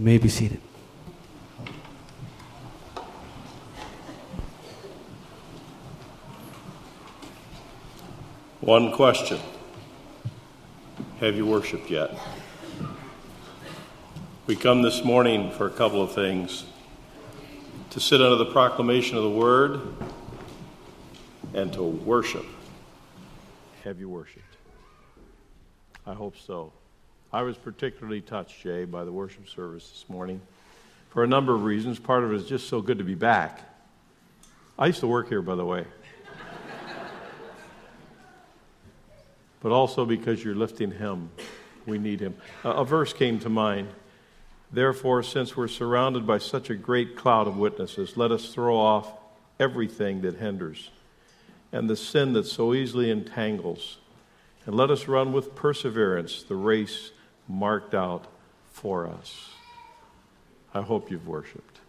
You may be seated. One question Have you worshiped yet? We come this morning for a couple of things to sit under the proclamation of the word and to worship. Have you worshiped? I hope so. I was particularly touched, Jay, by the worship service this morning for a number of reasons. Part of it is just so good to be back. I used to work here, by the way. but also because you're lifting him. We need him. a verse came to mind. Therefore, since we're surrounded by such a great cloud of witnesses, let us throw off everything that hinders and the sin that so easily entangles, and let us run with perseverance the race marked out for us. I hope you've worshiped.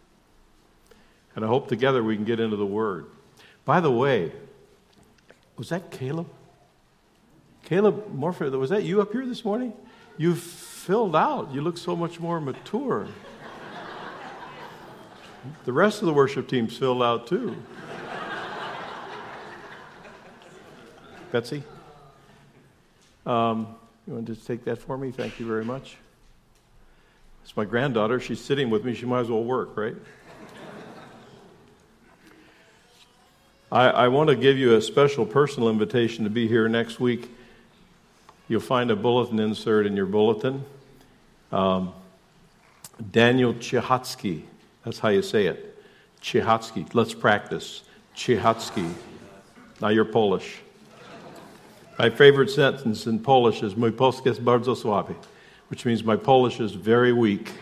And I hope together we can get into the Word. By the way, was that Caleb? Caleb Morford, was that you up here this morning? You filled out. You look so much more mature. the rest of the worship team's filled out too. Betsy? Um, you want to take that for me? Thank you very much. It's my granddaughter. She's sitting with me. She might as well work, right? I, I want to give you a special personal invitation to be here next week. You'll find a bulletin insert in your bulletin. Um, Daniel Chihatsky, that's how you say it. Chihatsky. Let's practice. Chihatsky. Now you're Polish. My favorite sentence in Polish is Mój polski jest bardzo słaby, which means my Polish is very weak.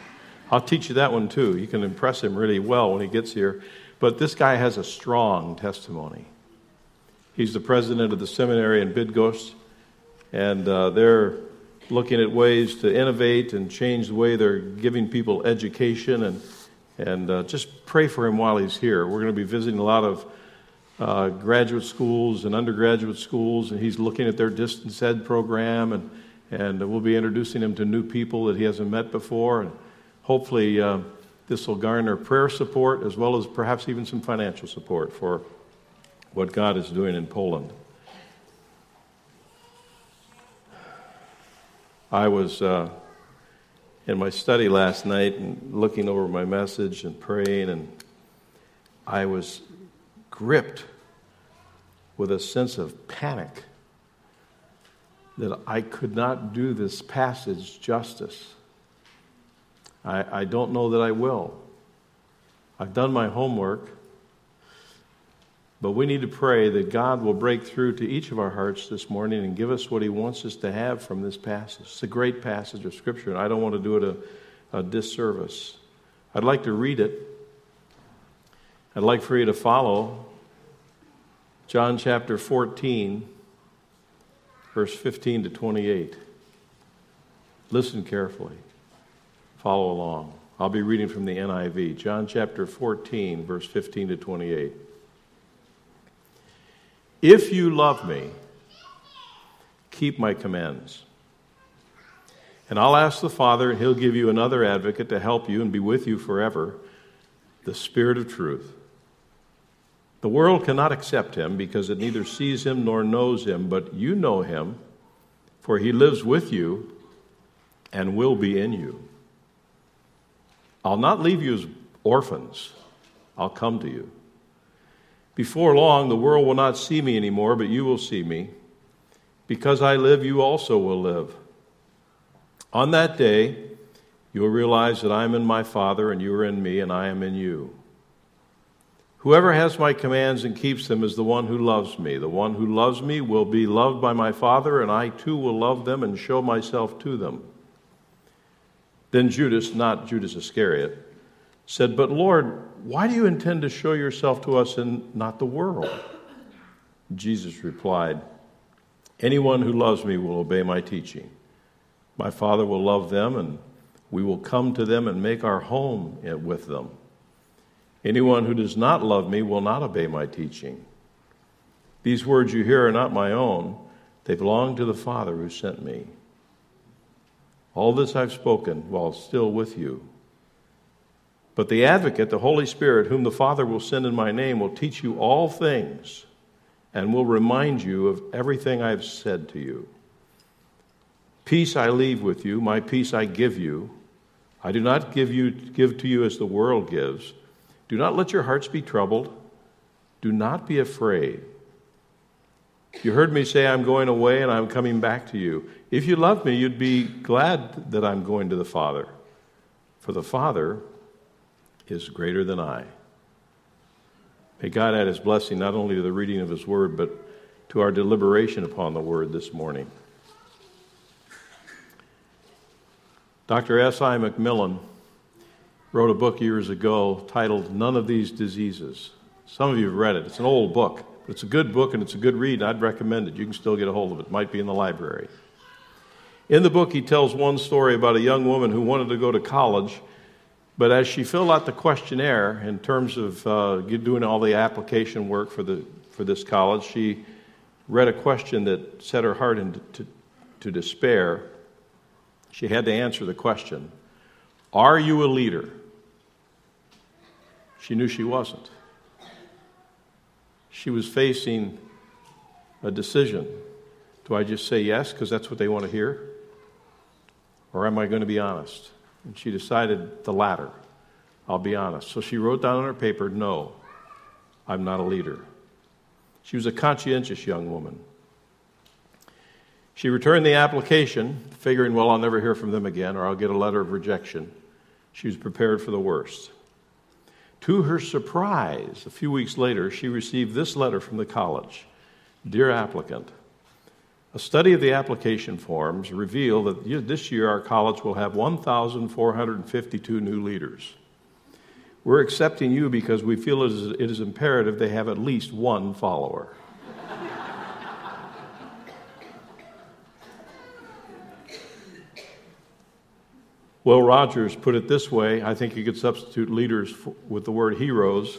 I'll teach you that one too. You can impress him really well when he gets here. But this guy has a strong testimony. He's the president of the seminary in Bydgoszcz, and uh, they're looking at ways to innovate and change the way they're giving people education. And, and uh, just pray for him while he's here. We're going to be visiting a lot of uh, graduate schools and undergraduate schools, and he's looking at their distance ed program, and, and we'll be introducing him to new people that he hasn't met before. And hopefully, uh, this will garner prayer support as well as perhaps even some financial support for what God is doing in Poland. I was uh, in my study last night and looking over my message and praying, and I was gripped with a sense of panic that I could not do this passage justice. I, I don't know that I will. I've done my homework. But we need to pray that God will break through to each of our hearts this morning and give us what He wants us to have from this passage. It's a great passage of Scripture, and I don't want to do it a, a disservice. I'd like to read it. I'd like for you to follow John chapter 14, verse 15 to 28. Listen carefully. Follow along. I'll be reading from the NIV. John chapter 14, verse 15 to 28. If you love me, keep my commands. And I'll ask the Father, and he'll give you another advocate to help you and be with you forever the Spirit of truth. The world cannot accept him because it neither sees him nor knows him, but you know him, for he lives with you and will be in you. I'll not leave you as orphans, I'll come to you. Before long, the world will not see me anymore, but you will see me. Because I live, you also will live. On that day, you will realize that I am in my Father, and you are in me, and I am in you. Whoever has my commands and keeps them is the one who loves me. The one who loves me will be loved by my Father, and I too will love them and show myself to them. Then Judas, not Judas Iscariot, said, But Lord, why do you intend to show yourself to us and not the world? Jesus replied, Anyone who loves me will obey my teaching. My Father will love them, and we will come to them and make our home with them. Anyone who does not love me will not obey my teaching. These words you hear are not my own, they belong to the Father who sent me. All this I've spoken while still with you But the advocate, the Holy Spirit, whom the Father will send in my name, will teach you all things and will remind you of everything I've said to you. Peace I leave with you, my peace I give you. I do not give you give to you as the world gives. Do not let your hearts be troubled. Do not be afraid. You heard me say I'm going away and I'm coming back to you. If you love me, you'd be glad that I'm going to the Father. For the Father is greater than I. May God add his blessing not only to the reading of his word, but to our deliberation upon the word this morning. Dr. S.I. McMillen wrote a book years ago titled None of These Diseases. Some of you have read it. It's an old book, but it's a good book and it's a good read. I'd recommend it. You can still get a hold of it. It might be in the library. In the book, he tells one story about a young woman who wanted to go to college but as she filled out the questionnaire in terms of uh, doing all the application work for, the, for this college, she read a question that set her heart into to, to despair. She had to answer the question Are you a leader? She knew she wasn't. She was facing a decision. Do I just say yes because that's what they want to hear? Or am I going to be honest? And she decided the latter. I'll be honest. So she wrote down on her paper, No, I'm not a leader. She was a conscientious young woman. She returned the application, figuring, well, I'll never hear from them again, or I'll get a letter of rejection. She was prepared for the worst. To her surprise, a few weeks later, she received this letter from the college Dear applicant, a study of the application forms reveal that this year our college will have 1,452 new leaders. We're accepting you because we feel it is imperative they have at least one follower. Will Rogers put it this way I think you could substitute leaders with the word heroes.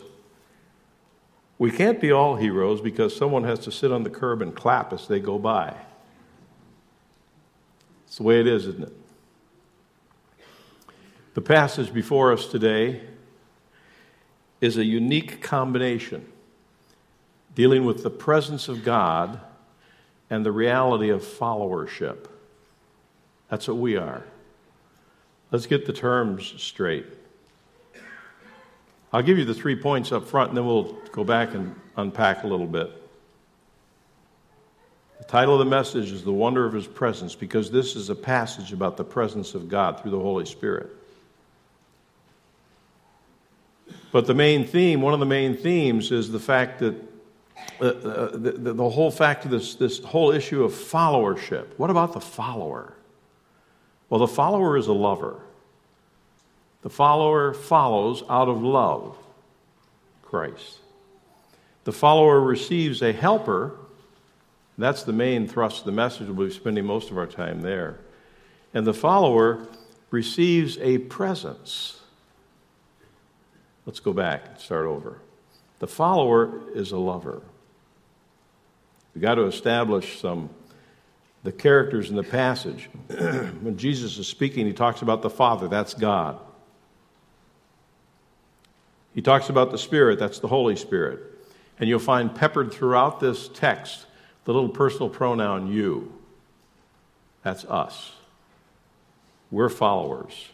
We can't be all heroes because someone has to sit on the curb and clap as they go by. It's the way it is, isn't it? The passage before us today is a unique combination dealing with the presence of God and the reality of followership. That's what we are. Let's get the terms straight. I'll give you the three points up front and then we'll go back and unpack a little bit. The title of the message is The Wonder of His Presence because this is a passage about the presence of God through the Holy Spirit. But the main theme, one of the main themes, is the fact that uh, uh, the, the, the, whole fact of this, this whole issue of followership. What about the follower? Well, the follower is a lover. The follower follows out of love Christ. The follower receives a helper. That's the main thrust of the message. We'll be spending most of our time there. And the follower receives a presence. Let's go back and start over. The follower is a lover. We've got to establish some the characters in the passage. when Jesus is speaking, he talks about the Father, that's God. He talks about the Spirit, that's the Holy Spirit. And you'll find peppered throughout this text the little personal pronoun you. That's us. We're followers.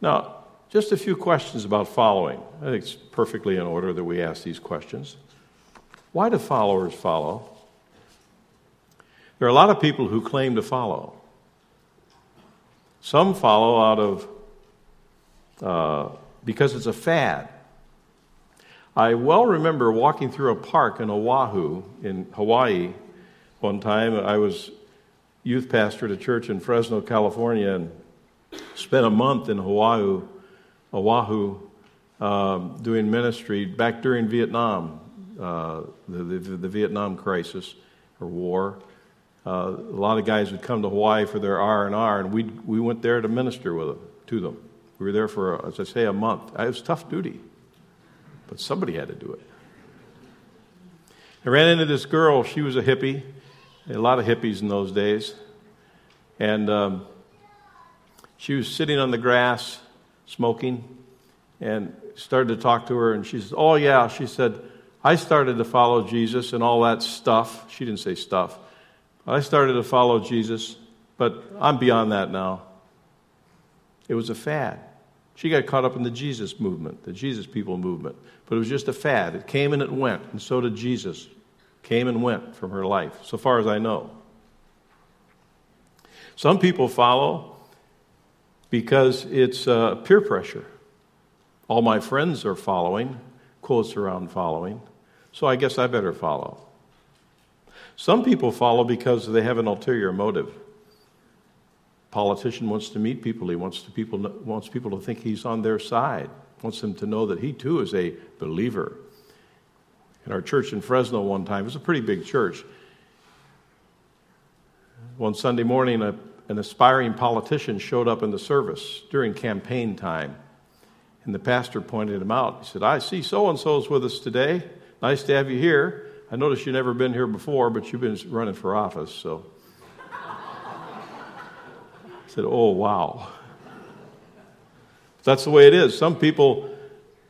Now, just a few questions about following. I think it's perfectly in order that we ask these questions. Why do followers follow? There are a lot of people who claim to follow. Some follow out of uh, because it's a fad. I well remember walking through a park in Oahu, in Hawaii, one time. I was youth pastor at a church in Fresno, California, and spent a month in Hawaii Oahu um, doing ministry back during Vietnam, uh, the, the, the, Vietnam crisis or war. Uh, a lot of guys would come to Hawaii for their R and R, and we we went there to minister with them, to them. We were there for, as I say, a month. It was tough duty, but somebody had to do it. I ran into this girl. She was a hippie. A lot of hippies in those days, and um, she was sitting on the grass smoking, and started to talk to her, and she said, Oh, yeah. She said, I started to follow Jesus and all that stuff. She didn't say stuff. I started to follow Jesus, but I'm beyond that now. It was a fad. She got caught up in the Jesus movement, the Jesus people movement. But it was just a fad. It came and it went, and so did Jesus. Came and went from her life, so far as I know. Some people follow because it's uh, peer pressure. All my friends are following, quotes around following, so I guess I better follow. Some people follow because they have an ulterior motive. Politician wants to meet people. He wants to people wants people to think he's on their side. Wants them to know that he too is a believer. In our church in Fresno one time, it was a pretty big church. One Sunday morning, a, an aspiring politician showed up in the service during campaign time. And the pastor pointed him out. He said, I see so and so's with us today. Nice to have you here. I noticed you've never been here before, but you've been running for office, so. I said, Oh, wow. That's the way it is. Some people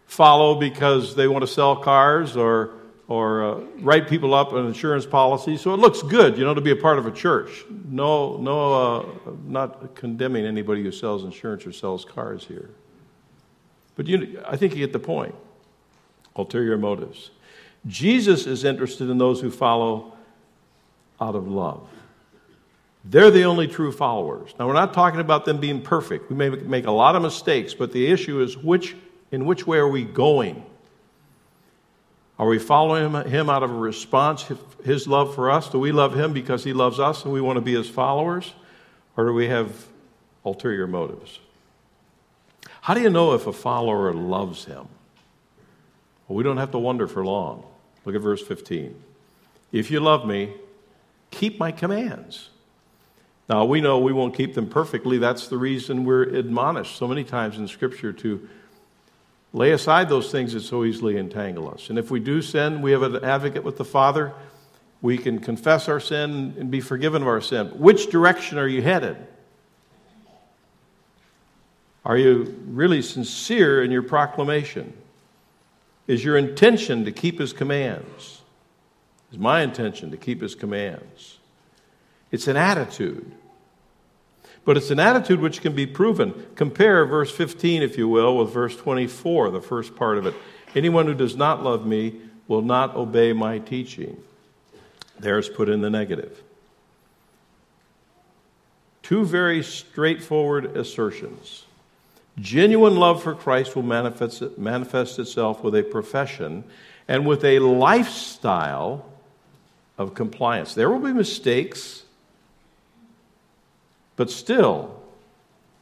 follow because they want to sell cars or, or uh, write people up an insurance policy. So it looks good, you know, to be a part of a church. No, no, uh, not condemning anybody who sells insurance or sells cars here. But you, I think you get the point. Ulterior motives. Jesus is interested in those who follow out of love. They're the only true followers. Now, we're not talking about them being perfect. We may make a lot of mistakes, but the issue is which, in which way are we going? Are we following him out of a response, his love for us? Do we love him because he loves us and we want to be his followers? Or do we have ulterior motives? How do you know if a follower loves him? Well, we don't have to wonder for long. Look at verse 15. If you love me, keep my commands. Now, we know we won't keep them perfectly. That's the reason we're admonished so many times in Scripture to lay aside those things that so easily entangle us. And if we do sin, we have an advocate with the Father. We can confess our sin and be forgiven of our sin. Which direction are you headed? Are you really sincere in your proclamation? Is your intention to keep his commands? Is my intention to keep his commands? It's an attitude. But it's an attitude which can be proven. Compare verse 15, if you will, with verse 24, the first part of it. Anyone who does not love me will not obey my teaching. There's put in the negative. Two very straightforward assertions. Genuine love for Christ will manifest, manifest itself with a profession and with a lifestyle of compliance. There will be mistakes, but still,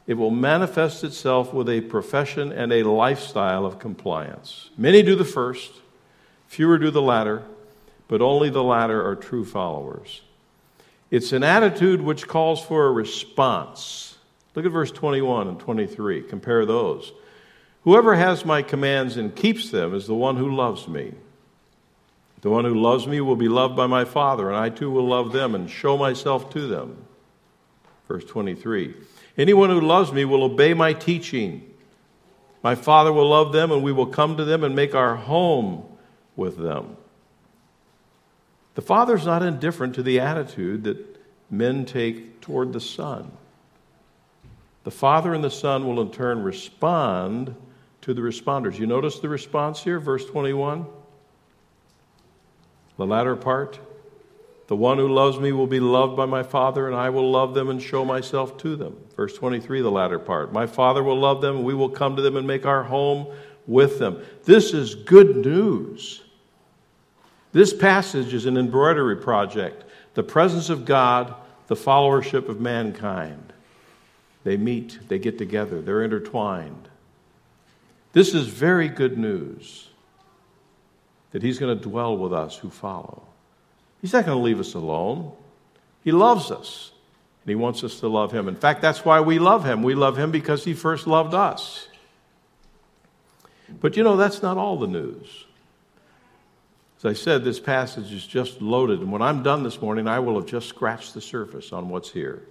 it will manifest itself with a profession and a lifestyle of compliance. Many do the first, fewer do the latter, but only the latter are true followers. It's an attitude which calls for a response Look at verse 21 and 23. Compare those. Whoever has my commands and keeps them is the one who loves me. The one who loves me will be loved by my Father, and I too will love them and show myself to them. Verse 23. Anyone who loves me will obey my teaching. My Father will love them, and we will come to them and make our home with them. The Father's not indifferent to the attitude that men take toward the Son. The Father and the Son will in turn respond to the responders. You notice the response here, verse 21? The latter part. The one who loves me will be loved by my Father, and I will love them and show myself to them. Verse 23, the latter part. My Father will love them, and we will come to them and make our home with them. This is good news. This passage is an embroidery project the presence of God, the followership of mankind. They meet, they get together, they're intertwined. This is very good news that He's going to dwell with us who follow. He's not going to leave us alone. He loves us, and He wants us to love Him. In fact, that's why we love Him. We love Him because He first loved us. But you know, that's not all the news. As I said, this passage is just loaded, and when I'm done this morning, I will have just scratched the surface on what's here.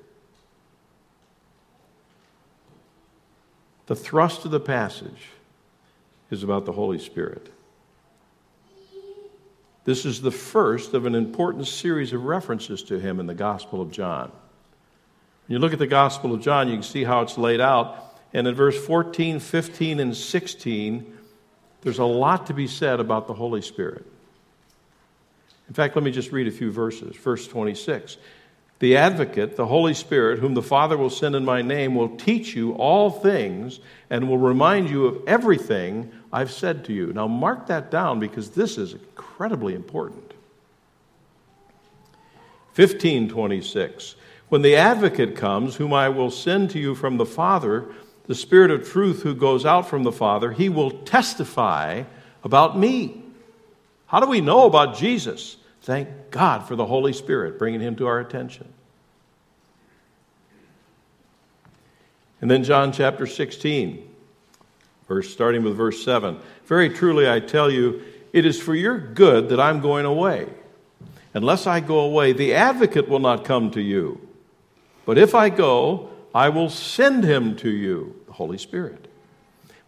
The thrust of the passage is about the Holy Spirit. This is the first of an important series of references to him in the Gospel of John. When you look at the Gospel of John, you can see how it's laid out. And in verse 14, 15, and 16, there's a lot to be said about the Holy Spirit. In fact, let me just read a few verses. Verse 26 The advocate, the Holy Spirit, whom the Father will send in my name, will teach you all things and will remind you of everything I've said to you. Now, mark that down because this is incredibly important. 1526 When the advocate comes, whom I will send to you from the Father, the Spirit of truth who goes out from the Father, he will testify about me. How do we know about Jesus? Thank God for the Holy Spirit bringing him to our attention. And then John chapter 16, verse starting with verse 7. Very truly I tell you, it is for your good that I'm going away. Unless I go away, the advocate will not come to you. But if I go, I will send him to you, the Holy Spirit.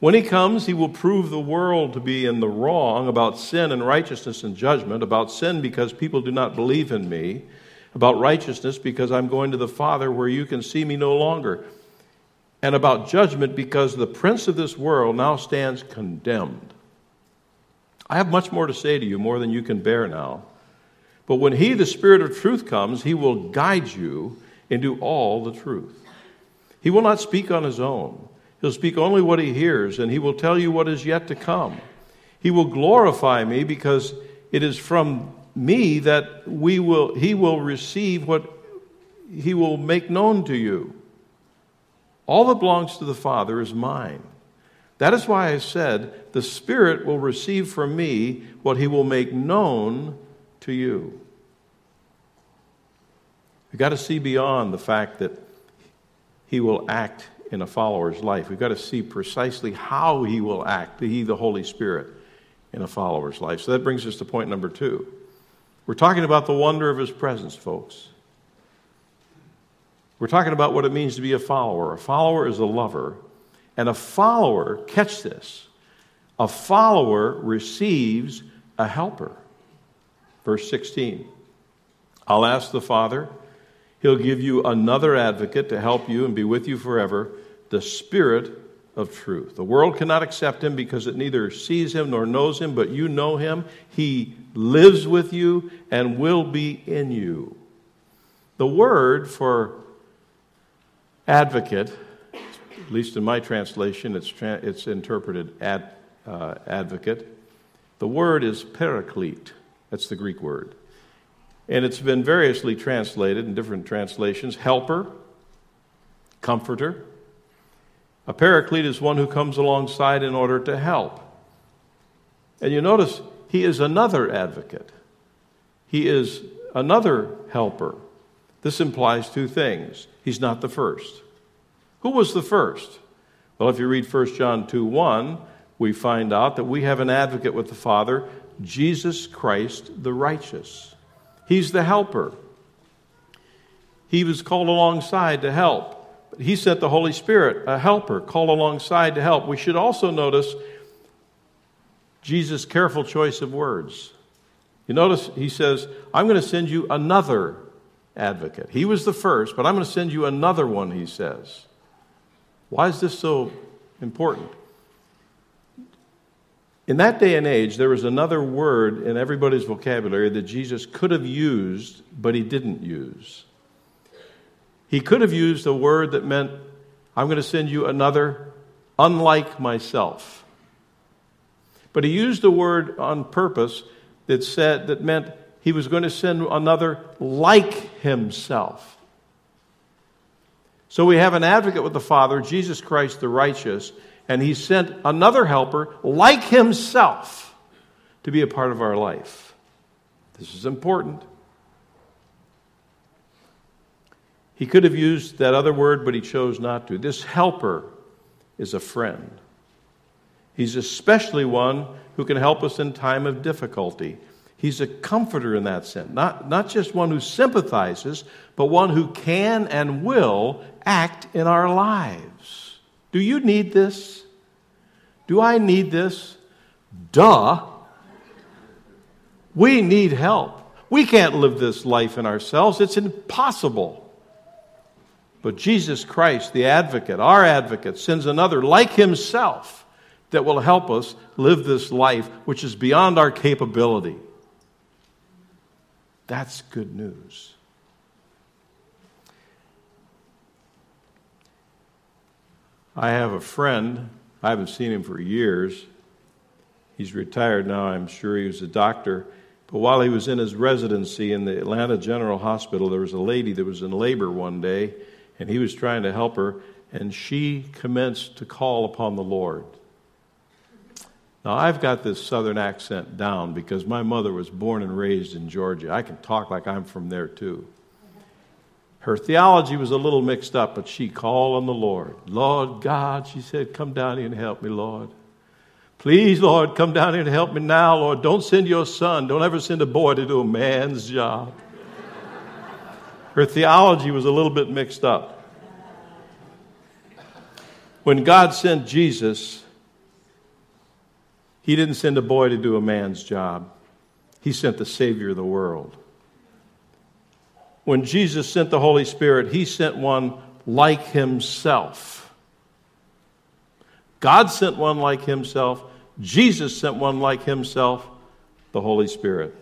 When he comes, he will prove the world to be in the wrong about sin and righteousness and judgment, about sin because people do not believe in me, about righteousness because I'm going to the Father where you can see me no longer, and about judgment because the prince of this world now stands condemned. I have much more to say to you, more than you can bear now. But when he, the Spirit of truth, comes, he will guide you into all the truth. He will not speak on his own. He'll speak only what he hears, and he will tell you what is yet to come. He will glorify me because it is from me that we will, he will receive what he will make known to you. All that belongs to the Father is mine. That is why I said, The Spirit will receive from me what he will make known to you. You've got to see beyond the fact that he will act in a follower's life. We've got to see precisely how he will act, he, the Holy Spirit, in a follower's life. So that brings us to point number two. We're talking about the wonder of his presence, folks. We're talking about what it means to be a follower. A follower is a lover, and a follower, catch this, a follower receives a helper. Verse 16 I'll ask the Father, He'll give you another advocate to help you and be with you forever the Spirit of truth. The world cannot accept him because it neither sees him nor knows him, but you know him. He lives with you and will be in you. The word for advocate, at least in my translation, it's, tra- it's interpreted ad, uh, advocate. The word is paraclete. That's the Greek word. And it's been variously translated in different translations helper, comforter, a paraclete is one who comes alongside in order to help. And you notice he is another advocate, he is another helper. This implies two things. He's not the first. Who was the first? Well, if you read 1 John 2 1, we find out that we have an advocate with the Father, Jesus Christ the righteous. He's the helper. He was called alongside to help. He sent the Holy Spirit, a helper, called alongside to help. We should also notice Jesus' careful choice of words. You notice he says, I'm going to send you another advocate. He was the first, but I'm going to send you another one, he says. Why is this so important? In that day and age, there was another word in everybody's vocabulary that Jesus could have used, but he didn't use. He could have used a word that meant, I'm going to send you another unlike myself. But he used a word on purpose that said that meant he was going to send another like himself. So we have an advocate with the Father, Jesus Christ the righteous, and he sent another helper like himself to be a part of our life. This is important. He could have used that other word, but he chose not to. This helper is a friend. He's especially one who can help us in time of difficulty. He's a comforter in that sense, not, not just one who sympathizes, but one who can and will act in our lives. Do you need this? Do I need this? Duh. We need help. We can't live this life in ourselves, it's impossible. But Jesus Christ, the advocate, our advocate, sends another like himself that will help us live this life which is beyond our capability. That's good news. I have a friend, I haven't seen him for years. He's retired now, I'm sure he was a doctor. But while he was in his residency in the Atlanta General Hospital, there was a lady that was in labor one day, and he was trying to help her, and she commenced to call upon the Lord. Now, I've got this southern accent down because my mother was born and raised in Georgia. I can talk like I'm from there too. Her theology was a little mixed up, but she called on the Lord. Lord God, she said, come down here and help me, Lord. Please, Lord, come down here and help me now, Lord. Don't send your son. Don't ever send a boy to do a man's job. Her theology was a little bit mixed up. When God sent Jesus, He didn't send a boy to do a man's job, He sent the Savior of the world when Jesus sent the Holy Spirit, he sent one like himself. God sent one like himself. Jesus sent one like himself, the Holy Spirit.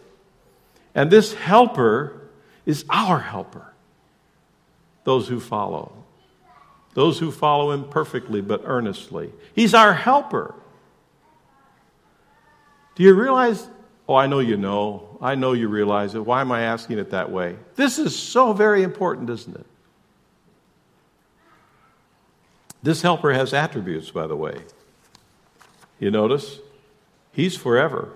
And this helper is our helper, those who follow. Those who follow him perfectly but earnestly. He's our helper. Do you realize Oh, I know you know. I know you realize it. Why am I asking it that way? This is so very important, isn't it? This helper has attributes, by the way. You notice? He's forever.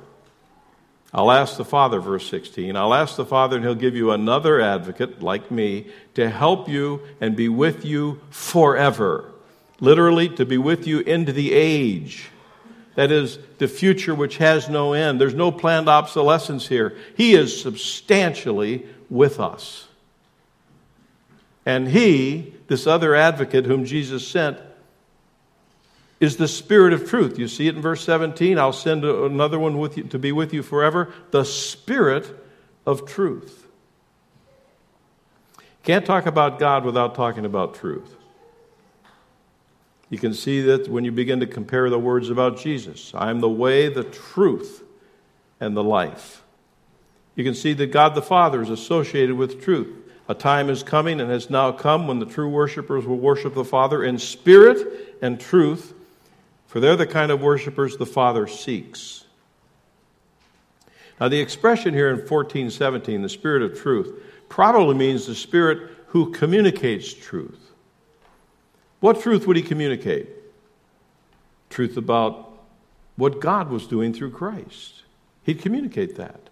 I'll ask the Father, verse 16. I'll ask the Father, and He'll give you another advocate, like me, to help you and be with you forever. Literally, to be with you into the age. That is the future which has no end. There's no planned obsolescence here. He is substantially with us. And He, this other advocate whom Jesus sent, is the Spirit of truth. You see it in verse 17. I'll send another one with you, to be with you forever. The Spirit of truth. Can't talk about God without talking about truth. You can see that when you begin to compare the words about Jesus I am the way, the truth, and the life. You can see that God the Father is associated with truth. A time is coming and has now come when the true worshipers will worship the Father in spirit and truth, for they're the kind of worshipers the Father seeks. Now, the expression here in 1417, the Spirit of truth, probably means the Spirit who communicates truth. What truth would he communicate? Truth about what God was doing through Christ. He'd communicate that.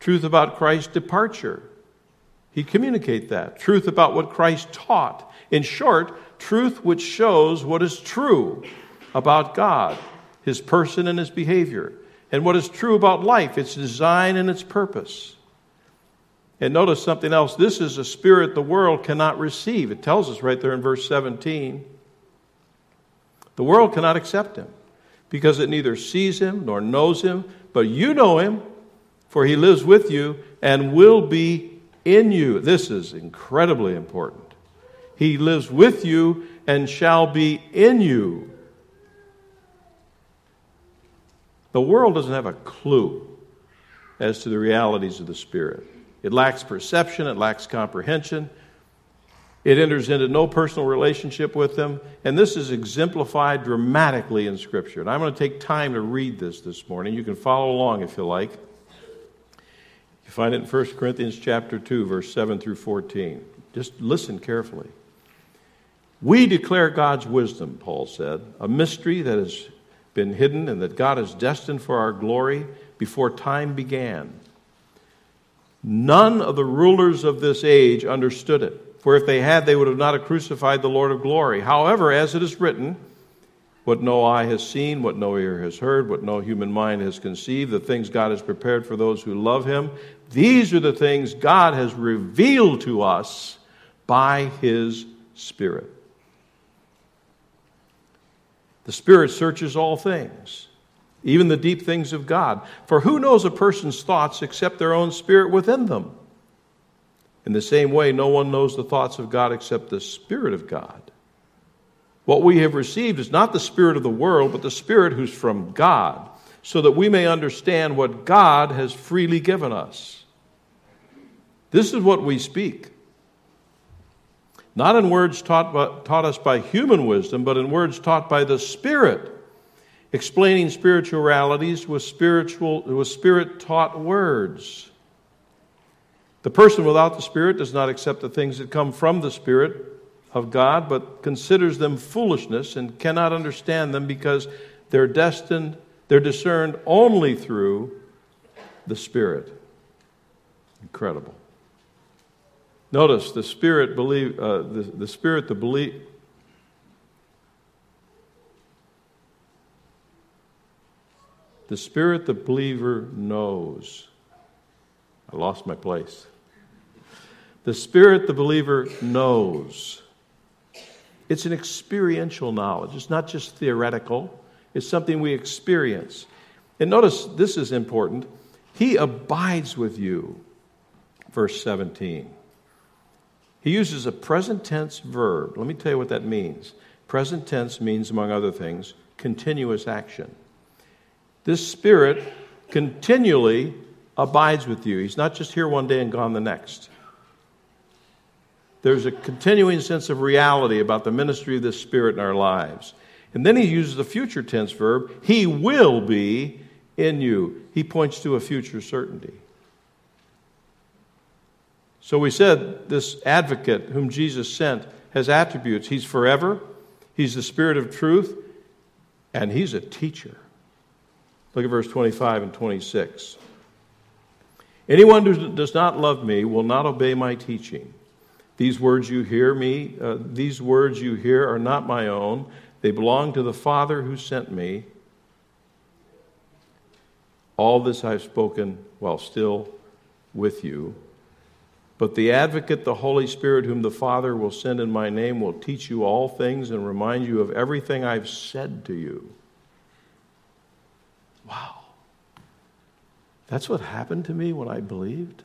Truth about Christ's departure. He'd communicate that. Truth about what Christ taught. In short, truth which shows what is true about God, his person and his behavior, and what is true about life, its design and its purpose. And notice something else. This is a spirit the world cannot receive. It tells us right there in verse 17. The world cannot accept him because it neither sees him nor knows him, but you know him, for he lives with you and will be in you. This is incredibly important. He lives with you and shall be in you. The world doesn't have a clue as to the realities of the Spirit. It lacks perception, it lacks comprehension. It enters into no personal relationship with them. And this is exemplified dramatically in Scripture. And I'm going to take time to read this this morning. You can follow along if you like. You find it in 1 Corinthians chapter 2, verse 7 through 14. Just listen carefully. We declare God's wisdom, Paul said, a mystery that has been hidden and that God is destined for our glory before time began. None of the rulers of this age understood it. For if they had, they would have not crucified the Lord of glory. However, as it is written, what no eye has seen, what no ear has heard, what no human mind has conceived, the things God has prepared for those who love Him, these are the things God has revealed to us by His Spirit. The Spirit searches all things, even the deep things of God. For who knows a person's thoughts except their own spirit within them? In the same way, no one knows the thoughts of God except the Spirit of God. What we have received is not the Spirit of the world, but the Spirit who's from God, so that we may understand what God has freely given us. This is what we speak. Not in words taught, by, taught us by human wisdom, but in words taught by the Spirit, explaining spiritualities with, spiritual, with spirit taught words. The person without the Spirit does not accept the things that come from the Spirit of God, but considers them foolishness and cannot understand them because they're destined, they're discerned only through the Spirit. Incredible. Notice the Spirit believe uh, the, the Spirit the believe. The Spirit the believer knows. I lost my place. The Spirit, the believer, knows. It's an experiential knowledge. It's not just theoretical, it's something we experience. And notice this is important. He abides with you, verse 17. He uses a present tense verb. Let me tell you what that means. Present tense means, among other things, continuous action. This Spirit continually abides with you. He's not just here one day and gone the next there's a continuing sense of reality about the ministry of the Spirit in our lives. And then he uses the future tense verb, He will be in you. He points to a future certainty. So we said this advocate whom Jesus sent has attributes. He's forever, he's the Spirit of truth, and he's a teacher. Look at verse 25 and 26. Anyone who does not love me will not obey my teaching. These words you hear me, uh, these words you hear are not my own. They belong to the Father who sent me. All this I've spoken while still with you. But the advocate, the Holy Spirit, whom the Father will send in my name, will teach you all things and remind you of everything I've said to you. Wow. That's what happened to me when I believed.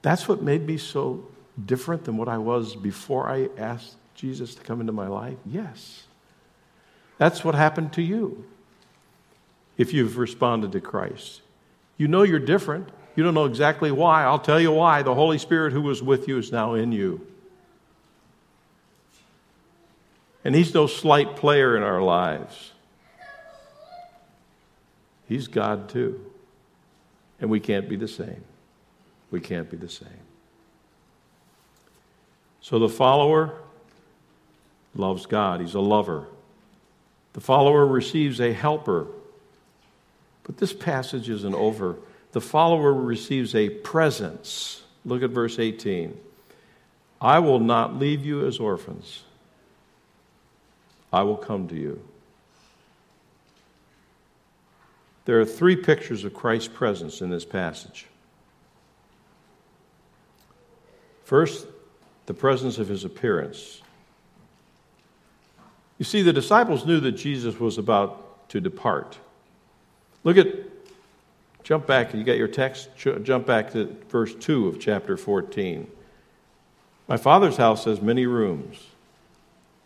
That's what made me so different than what I was before I asked Jesus to come into my life? Yes. That's what happened to you if you've responded to Christ. You know you're different. You don't know exactly why. I'll tell you why. The Holy Spirit who was with you is now in you. And He's no slight player in our lives. He's God too. And we can't be the same we can't be the same. So the follower loves God, he's a lover. The follower receives a helper. But this passage isn't over. The follower receives a presence. Look at verse 18. I will not leave you as orphans. I will come to you. There are three pictures of Christ's presence in this passage. First, the presence of his appearance. You see, the disciples knew that Jesus was about to depart. Look at, jump back, you got your text, jump back to verse 2 of chapter 14. My Father's house has many rooms.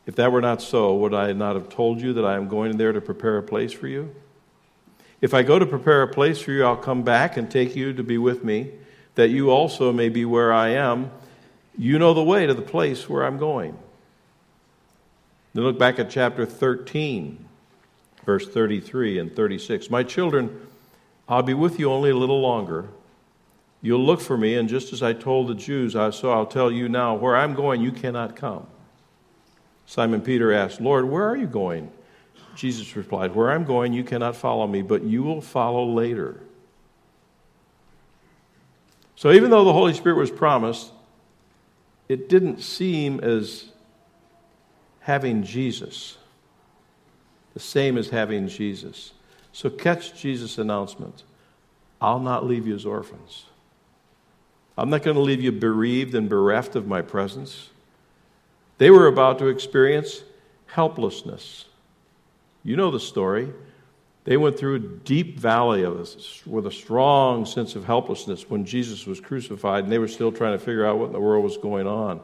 If that were not so, would I not have told you that I am going there to prepare a place for you? If I go to prepare a place for you, I'll come back and take you to be with me, that you also may be where I am you know the way to the place where I'm going. Then look back at chapter 13, verse 33 and 36. My children, I'll be with you only a little longer. You'll look for me, and just as I told the Jews, so I'll tell you now, where I'm going, you cannot come. Simon Peter asked, Lord, where are you going? Jesus replied, Where I'm going, you cannot follow me, but you will follow later. So even though the Holy Spirit was promised, it didn't seem as having Jesus, the same as having Jesus. So catch Jesus' announcement I'll not leave you as orphans. I'm not going to leave you bereaved and bereft of my presence. They were about to experience helplessness. You know the story. They went through a deep valley of a, with a strong sense of helplessness when Jesus was crucified, and they were still trying to figure out what in the world was going on.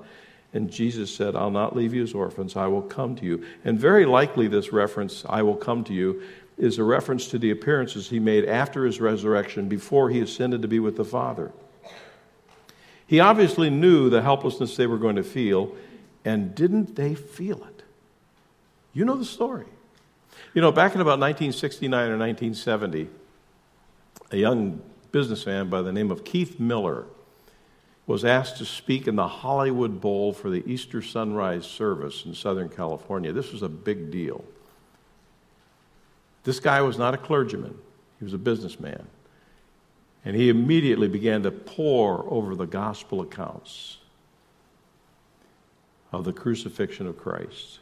And Jesus said, I'll not leave you as orphans, I will come to you. And very likely, this reference, I will come to you, is a reference to the appearances he made after his resurrection, before he ascended to be with the Father. He obviously knew the helplessness they were going to feel, and didn't they feel it? You know the story. You know, back in about 1969 or 1970, a young businessman by the name of Keith Miller was asked to speak in the Hollywood Bowl for the Easter sunrise service in Southern California. This was a big deal. This guy was not a clergyman, he was a businessman. And he immediately began to pore over the gospel accounts of the crucifixion of Christ.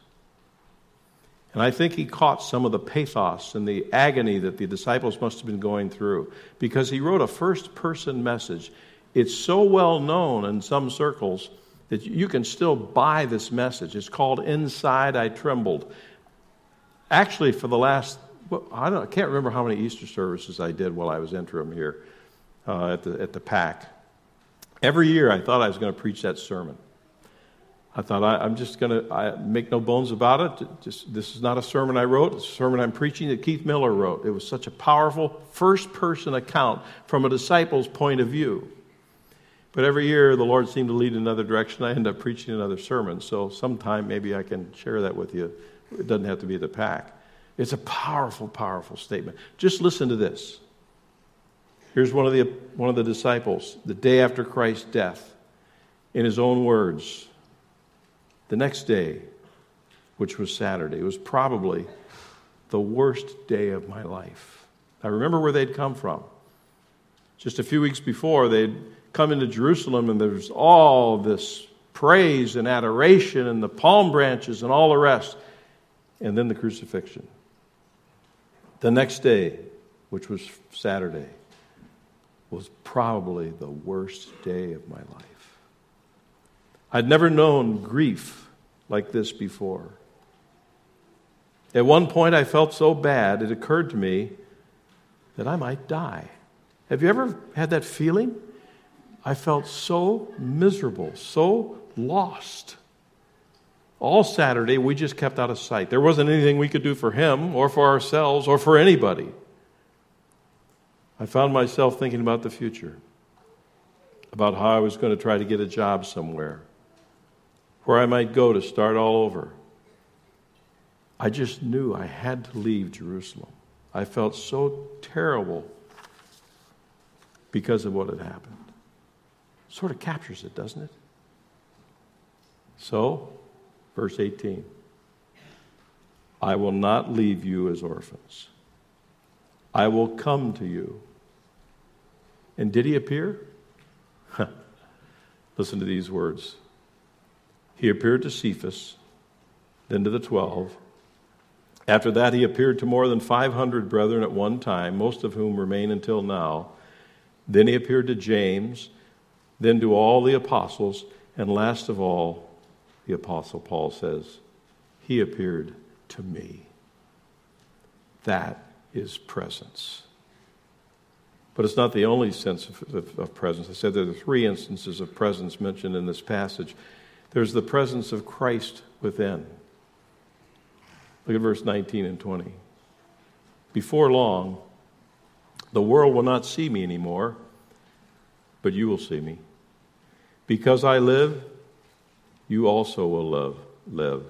And I think he caught some of the pathos and the agony that the disciples must have been going through because he wrote a first person message. It's so well known in some circles that you can still buy this message. It's called Inside I Trembled. Actually, for the last, well, I, don't, I can't remember how many Easter services I did while I was interim here uh, at, the, at the PAC. Every year I thought I was going to preach that sermon. I thought, I, am just going to make no bones about it. Just, this is not a sermon I wrote, it's a sermon I'm preaching that Keith Miller wrote. It was such a powerful first person account from a disciple's point of view. But every year, the Lord seemed to lead in another direction. I end up preaching another sermon. So sometime maybe I can share that with you. It doesn't have to be the PAC. It's a powerful, powerful statement. Just listen to this. Here's one of the, one of the disciples, the day after Christ's death, in his own words. The next day, which was Saturday, was probably the worst day of my life. I remember where they'd come from. Just a few weeks before, they'd come into Jerusalem, and there was all this praise and adoration, and the palm branches, and all the rest, and then the crucifixion. The next day, which was Saturday, was probably the worst day of my life. I'd never known grief like this before. At one point, I felt so bad, it occurred to me that I might die. Have you ever had that feeling? I felt so miserable, so lost. All Saturday, we just kept out of sight. There wasn't anything we could do for him or for ourselves or for anybody. I found myself thinking about the future, about how I was going to try to get a job somewhere where I might go to start all over. I just knew I had to leave Jerusalem. I felt so terrible because of what had happened. Sort of captures it, doesn't it? So, verse 18 I will not leave you as orphans, I will come to you. And did he appear? Listen to these words he appeared to Cephas, then to the twelve. After that, he appeared to more than 500 brethren at one time, most of whom remain until now. Then he appeared to James, then to all the apostles, and last of all, the apostle Paul says, he appeared to me. That is presence. But it's not the only sense of, of, of presence. I said there are three instances of presence mentioned in this passage. There's the presence of Christ within. Look at verse 19 and 20. Before long, the world will not see me anymore, but you will see me. Because I live, you also will love, live.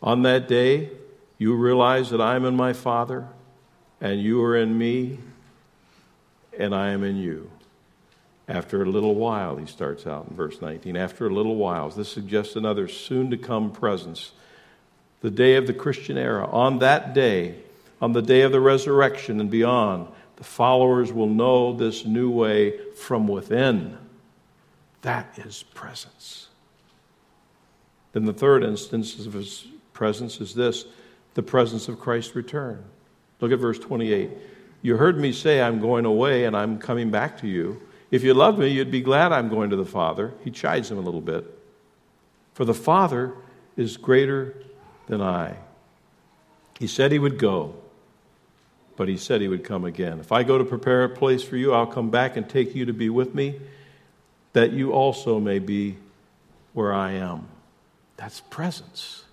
On that day, you realize that I am in my Father, and you are in me, and I am in you. After a little while, he starts out in verse 19. After a little while, this suggests another soon to come presence. The day of the Christian era. On that day, on the day of the resurrection and beyond, the followers will know this new way from within. That is presence. Then the third instance of his presence is this the presence of Christ's return. Look at verse 28. You heard me say, I'm going away and I'm coming back to you. If you loved me, you'd be glad I'm going to the Father. He chides him a little bit. For the Father is greater than I. He said he would go, but he said he would come again. If I go to prepare a place for you, I'll come back and take you to be with me, that you also may be where I am. That's presence.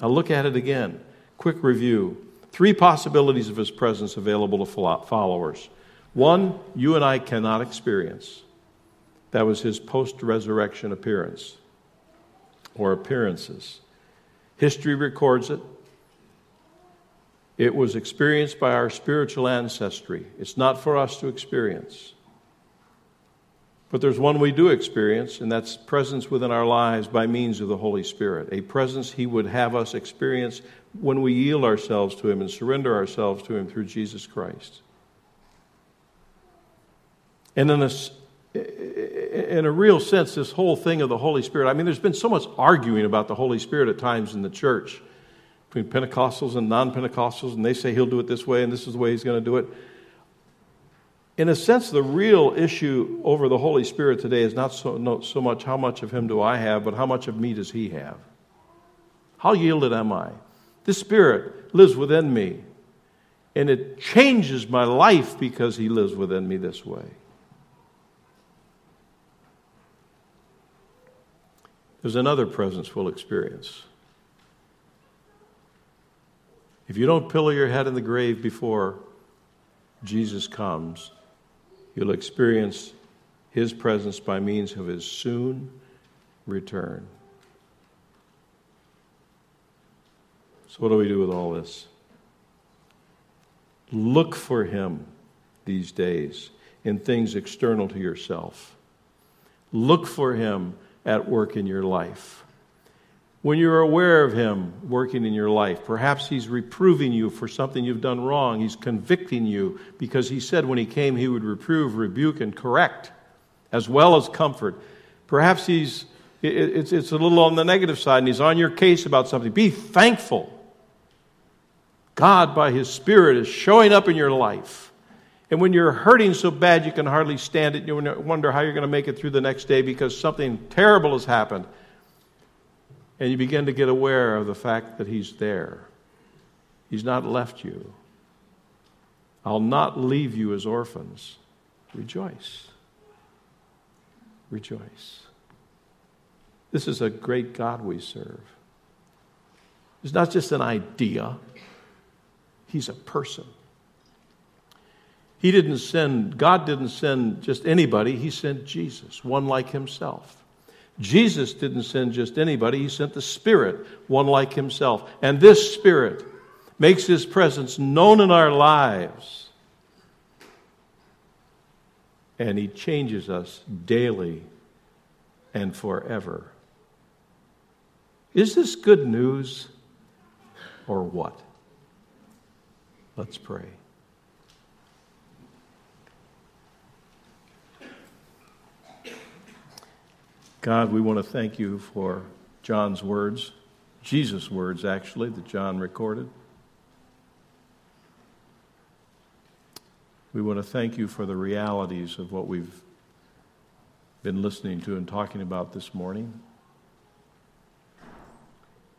Now look at it again. Quick review. Three possibilities of his presence available to followers. One, you and I cannot experience. That was his post resurrection appearance or appearances. History records it. It was experienced by our spiritual ancestry. It's not for us to experience. But there's one we do experience, and that's presence within our lives by means of the Holy Spirit. A presence He would have us experience when we yield ourselves to Him and surrender ourselves to Him through Jesus Christ. And in a, in a real sense, this whole thing of the Holy Spirit, I mean, there's been so much arguing about the Holy Spirit at times in the church between Pentecostals and non Pentecostals, and they say He'll do it this way and this is the way He's going to do it in a sense, the real issue over the Holy Spirit today is not so, no, so much how much of Him do I have, but how much of me does He have? How yielded am I? This Spirit lives within me, and it changes my life because He lives within me this way. There's another presence we'll experience. If you don't pillow your head in the grave before Jesus comes, You'll experience His presence by means of His soon return. So, what do we do with all this? Look for Him these days in things external to yourself. Look for Him at work in your life. When you're aware of Him working in your life, perhaps He's reproving you for something you've done wrong. He's convicting you because He said when He came, He would reprove, rebuke, and correct, as well as comfort. Perhaps He's it's, it's a little on the negative side and He's on your case about something. Be thankful. God, by His Spirit, is showing up in your life. And when you're hurting so bad you can hardly stand it, you wonder how you're going to make it through the next day because something terrible has happened and you begin to get aware of the fact that He's there. He's not left you. I'll not leave you as orphans. Rejoice. Rejoice. This is a great God we serve. It's not just an idea, He's a person. He didn't send, God didn't send just anybody, He sent Jesus, one like Himself. Jesus didn't send just anybody, He sent the Spirit, one like Himself. And this Spirit makes His presence known in our lives. And He changes us daily and forever. Is this good news or what? Let's pray. God, we want to thank you for John's words, Jesus' words, actually, that John recorded. We want to thank you for the realities of what we've been listening to and talking about this morning.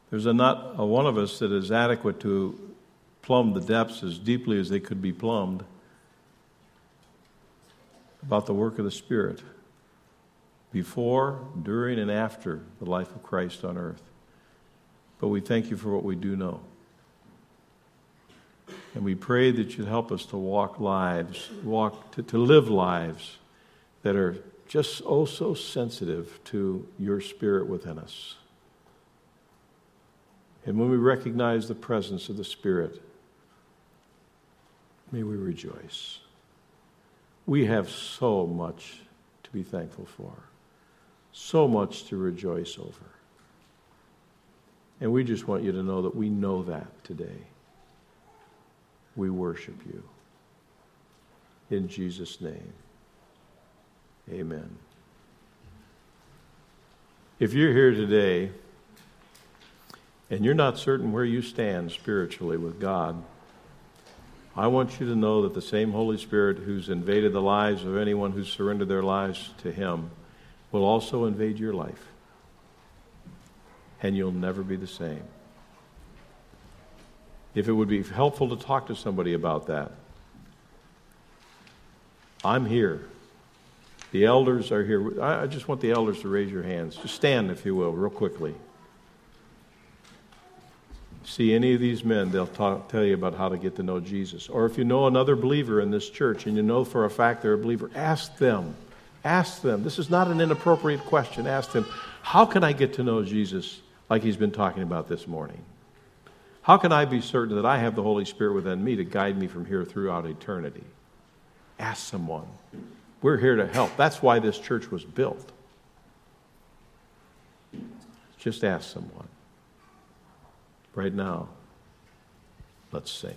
There's a not a one of us that is adequate to plumb the depths as deeply as they could be plumbed about the work of the Spirit before, during, and after the life of Christ on earth. But we thank you for what we do know. And we pray that you'd help us to walk lives, walk to, to live lives that are just oh so sensitive to your spirit within us. And when we recognize the presence of the Spirit, may we rejoice. We have so much to be thankful for so much to rejoice over. And we just want you to know that we know that today. We worship you. In Jesus' name, amen. If you're here today and you're not certain where you stand spiritually with God, I want you to know that the same Holy Spirit who's invaded the lives of anyone who's surrendered their lives to Him will also invade your life. and you'll never be the same. If it would be helpful to talk to somebody about that, I'm here. The elders are here. I just want the elders to raise your hands. Just stand, if you will, real quickly. See any of these men, they'll talk, tell you about how to get to know Jesus. Or if you know another believer in this church and you know for a fact they're a believer, ask them. Ask them. This is not an inappropriate question. Ask them, how can I get to know Jesus like he's been talking about this morning? How can I be certain that I have the Holy Spirit within me to guide me from here throughout eternity? Ask someone. We're here to help. That's why this church was built. Just ask someone. Right now, let's sing.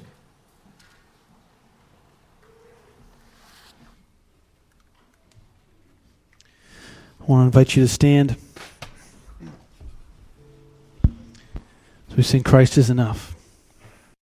I want to invite you to stand. So we sing Christ is enough.